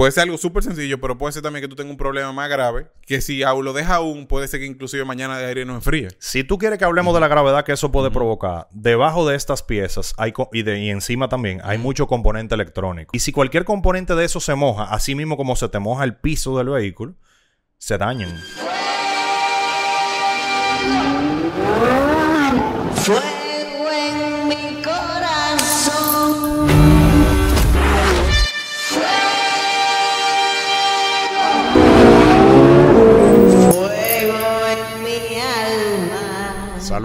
Puede ser algo súper sencillo, pero puede ser también que tú tengas un problema más grave, que si lo dejas aún, puede ser que inclusive mañana de aire no enfríe. Si tú quieres que hablemos de la gravedad que eso puede provocar, debajo de estas piezas hay y, de, y encima también hay mucho componente electrónico. Y si cualquier componente de eso se moja, así mismo como se te moja el piso del vehículo, se dañan.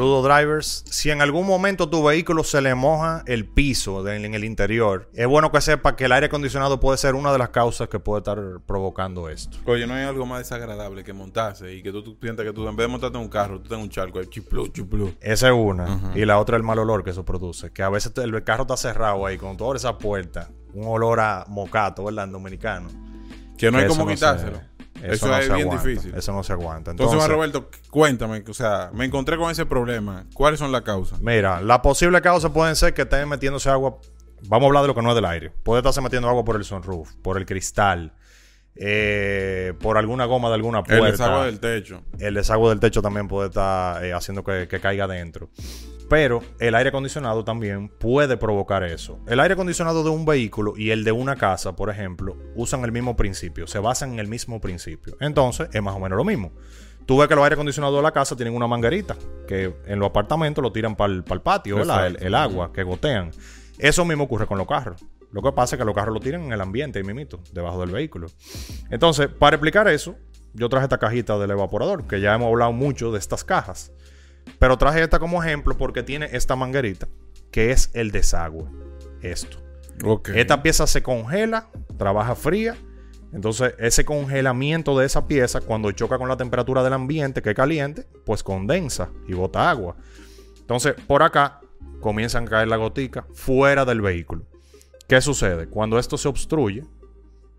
Saludos drivers. Si en algún momento tu vehículo se le moja el piso en el interior, es bueno que sepa que el aire acondicionado puede ser una de las causas que puede estar provocando esto. Oye, no hay algo más desagradable que montarse y que tú, tú sientas que tú en vez de montarte en un carro, tú tengas un charco ahí, chiplu, chiplu. Esa es una. Y la otra el mal olor que eso produce. Que a veces el carro está cerrado ahí con toda esa puerta. Un olor a mocato, ¿verdad? En dominicano. Que no hay como no se- Eso, no es bien aguanta. difícil. Eso no se aguanta. Entonces, Entonces, Roberto, cuéntame, o sea, me encontré con ese problema. ¿Cuáles son las causas? mira, las posibles causas pueden ser que estén metiéndose agua. Vamos a hablar de lo que no es del aire. Puede estarse metiendo agua por el sunroof, por el cristal, eh, por alguna goma de alguna puerta. El desagüe del techo. El desagüe del techo también puede estar eh, haciendo que, que caiga adentro. Pero el aire acondicionado también puede provocar eso. El aire acondicionado de un vehículo y el de una casa, por ejemplo, usan el mismo principio, se basan en el mismo principio. Entonces, es más o menos lo mismo. Tú ves que los aire acondicionados de la casa tienen una manguerita que en los apartamentos lo tiran para el patio. El, el agua que gotean. Eso mismo ocurre con los carros. Lo que pasa es que los carros lo tiran en el ambiente, ahí mimito, debajo del vehículo. Entonces, para explicar eso, yo traje esta cajita del evaporador, que ya hemos hablado mucho de estas cajas. Pero traje esta como ejemplo porque tiene esta manguerita, que es el desagüe. Esto. Ok. Esta pieza se congela, trabaja fría. Entonces, ese congelamiento de esa pieza, cuando choca con la temperatura del ambiente, que es caliente, pues condensa y bota agua. Entonces, por acá comienzan a caer la gotica fuera del vehículo. ¿Qué sucede? Cuando esto se obstruye,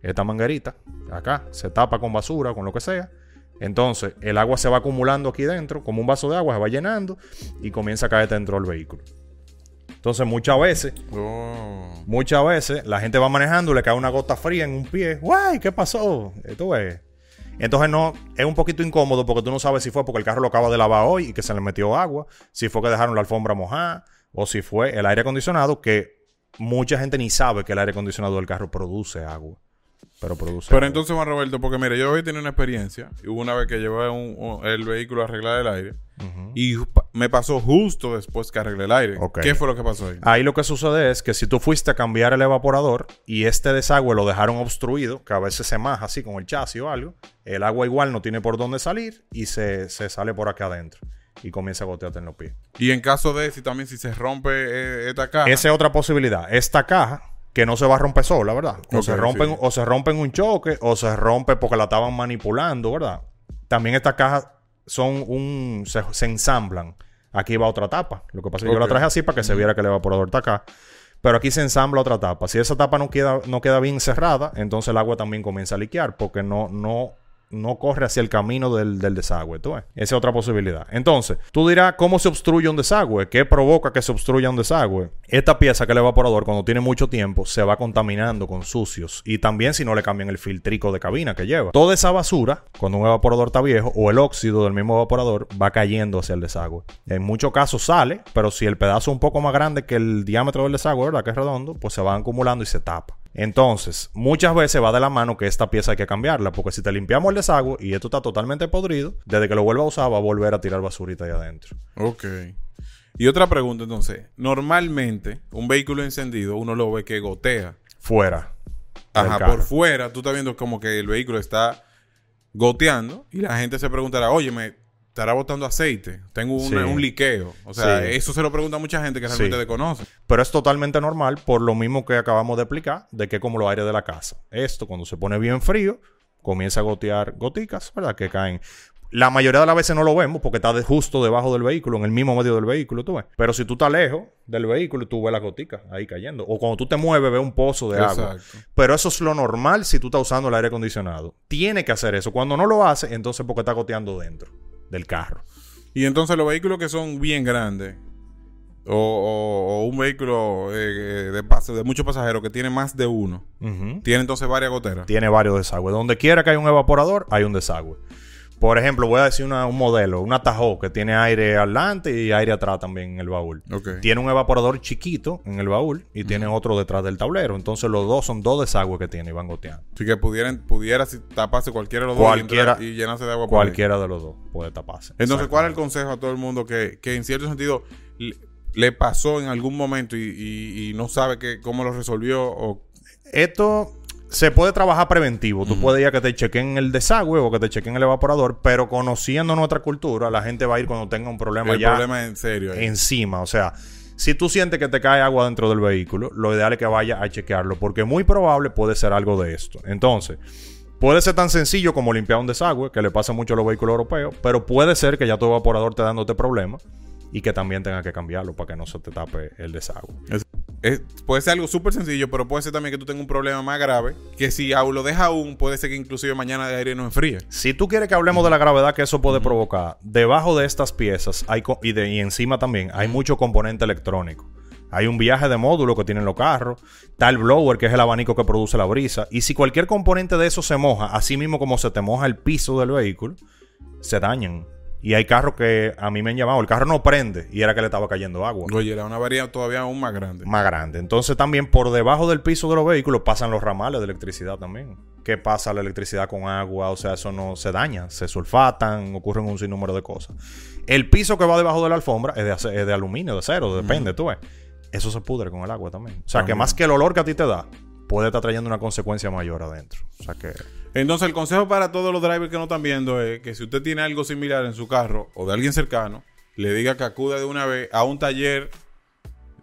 esta manguerita, acá, se tapa con basura, con lo que sea. Entonces, el agua se va acumulando aquí dentro, como un vaso de agua, se va llenando y comienza a caer dentro del vehículo. Entonces, muchas veces Oh. Muchas veces la gente va manejando, le cae una gota fría en un pie. ¡Guay! ¿Qué pasó? Esto es. Entonces no, es un poquito incómodo porque tú no sabes si fue porque el carro lo acaba de lavar hoy y que se le metió agua, si fue que dejaron la alfombra mojada, o si fue el aire acondicionado, que mucha gente ni sabe que el aire acondicionado del carro produce agua. Pero produce Pero agua. entonces, Juan Roberto, porque mire, yo hoy tenía una experiencia. y Hubo una vez que llevé un- un- el vehículo a arreglar el aire. Y me pasó justo después que arreglé el aire. ¿Qué fue lo que pasó ahí? Ahí lo que sucede es que si tú fuiste a cambiar el evaporador y este desagüe lo dejaron obstruido, que a veces se maja así con el chasis o algo, el agua igual no tiene por dónde salir y se, se sale por acá adentro y comienza a gotearte en los pies. Y en caso de si también si se rompe eh, esta caja. Esa es otra posibilidad. Esta caja, que no se va a romper sola, ¿verdad? O, se rompe, en- sí. o se rompe en un choque, o se rompe porque la estaban manipulando, ¿verdad? También estas cajas son un. se, se ensamblan. Aquí va otra tapa. Lo que pasa es que yo la traje así para que se viera que el evaporador está acá. Pero aquí se ensambla otra tapa. Si esa tapa no queda, no queda bien cerrada, entonces el agua también comienza a liquear porque no, no, no corre hacia el camino del, del desagüe. ¿tú ves? Esa es otra posibilidad. Entonces, tú dirás cómo se obstruye un desagüe, qué provoca que se obstruya un desagüe. Esta pieza que el evaporador, cuando tiene mucho tiempo, se va contaminando con sucios. Y también si no le cambian el filtrico de cabina que lleva. Toda esa basura, cuando un evaporador está viejo, o el óxido del mismo evaporador, va cayendo hacia el desagüe. En muchos casos sale, pero si el pedazo es un poco más grande que el diámetro del desagüe, ¿verdad? Que es redondo, pues se va acumulando y se tapa. Entonces, muchas veces va de la mano que esta pieza hay que cambiarla, porque si te limpiamos el desagüe y esto está totalmente podrido, desde que lo vuelva a usar va a volver a tirar basurita ahí adentro. Ok. Y otra pregunta entonces. Normalmente, un vehículo encendido, uno lo ve que gotea. Fuera. Ajá, por fuera, tú estás viendo como que el vehículo está goteando y la gente se preguntará, oye, me estará botando aceite, tengo una- Sí. un liqueo. O sea, Sí. eso se lo pregunta a mucha gente que realmente Sí. desconoce. Pero es totalmente normal por lo mismo que acabamos de explicar, de que como los aires de la casa. Esto cuando se pone bien frío, comienza a gotear goticas, ¿verdad? Que caen. La mayoría de las veces no lo vemos porque está de- justo debajo del vehículo, en el mismo medio del vehículo, tú ves. Pero si tú estás lejos del vehículo, tú ves las goticas ahí cayendo. O cuando tú te mueves, ves un pozo de agua. Pero eso es lo normal si tú estás usando el aire acondicionado. Tiene que hacer eso. Cuando no lo hace, entonces porque está goteando dentro del carro. Y entonces los vehículos que son bien grandes, o, o- o un vehículo eh, de, pas- de muchos pasajeros que tiene más de uno, tiene entonces varias goteras. Tiene varios desagües. Donde quiera que haya un evaporador, hay un desagüe. Por ejemplo, voy a decir una- un modelo, una Tahoe que tiene aire adelante y aire atrás también en el baúl. Ok. Tiene un evaporador chiquito en el baúl y tiene otro detrás del tablero. Entonces los dos son dos desagües que tiene y van goteando. Así que pudieran, pudiera si taparse cualquiera de los Cualquiera- dos y, entrar- y llenarse de agua. por ahí. Cualquiera de los dos puede taparse. Entonces, ¿cuál es el consejo a todo el mundo que, que en cierto sentido le, le pasó en algún momento y, y- y no sabe que, cómo lo resolvió? O, Esto se puede trabajar preventivo. Tú puedes ir a que te chequen el desagüe o que te chequen el evaporador, pero conociendo nuestra cultura, la gente va a ir cuando tenga un problema el ya problema en serio. encima. O sea, si tú sientes que te cae agua dentro del vehículo, lo ideal es que vaya a chequearlo, porque muy probable puede ser algo de esto. Entonces, puede ser tan sencillo como limpiar un desagüe, que le pasa mucho a los vehículos europeos, pero puede ser que ya tu evaporador te dándote problemas y que también tenga que cambiarlo para que no se te tape el desagüe. Es- es- puede ser algo súper sencillo, pero puede ser también que tú tengas un problema más grave. Que si aún lo deja aún, puede ser que inclusive mañana de aire no enfríe. Si tú quieres que hablemos de la gravedad que eso puede provocar, debajo de estas piezas hay y, de, y encima también hay mucho componente electrónico. Hay un viaje de módulo que tienen los carros, está el blower que es el abanico que produce la brisa. Y si cualquier componente de eso se moja, así mismo como se te moja el piso del vehículo, se dañan. Y hay carros que a mí me han llamado, el carro no prende y era que le estaba cayendo agua Oye, era una variedad todavía aún más grande. más grande. Entonces también por debajo del piso de los vehículos pasan los ramales de electricidad también. ¿Qué pasa la electricidad con agua? O sea, eso no se daña, se sulfatan, ocurren un sinnúmero de cosas. El piso que va debajo de la alfombra es de, ace- es de aluminio, de acero, depende, tú ves. Eso se pudre con el agua también. O sea, que más que el olor que a ti te da, puede estar trayendo una consecuencia mayor adentro. O sea que... Entonces, el consejo para todos los drivers que no están viendo es que si usted tiene algo similar en su carro o de alguien cercano, le diga que acuda de una vez a un taller.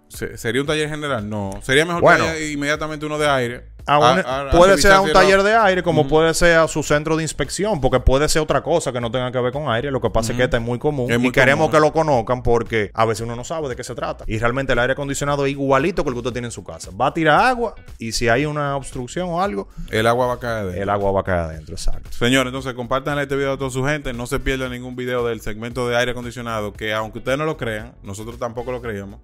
Se- ¿Sería un taller general? No. Sería mejor Bueno. que inmediatamente uno de aire. A un- A- a- a puede ser a un taller de aire, como puede ser a su centro de inspección, porque puede ser otra cosa que no tenga que ver con aire. Lo que pasa es que esta es muy común Es muy y queremos común. que lo conozcan porque a veces uno no sabe de qué se trata. Y realmente el aire acondicionado es igualito que el que usted tiene en su casa. Va a tirar agua y si hay una obstrucción o algo, El agua va a caer de el agua va a caer adentro. Exacto. Señor, entonces compártanle este video a toda su gente. No se pierda ningún video del segmento de aire acondicionado. Que aunque ustedes no lo crean, nosotros tampoco lo creíamos.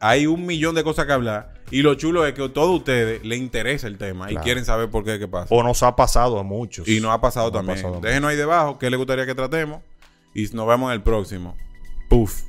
Hay un millón de cosas que hablar. Y lo chulo es que a todos ustedes les interesa el tema y quieren saber por qué qué pasa. O nos ha pasado a muchos. Y nos ha pasado Nos ha también. pasado Déjenos ahí debajo qué les gustaría que tratemos. Y nos vemos en el próximo. Puf.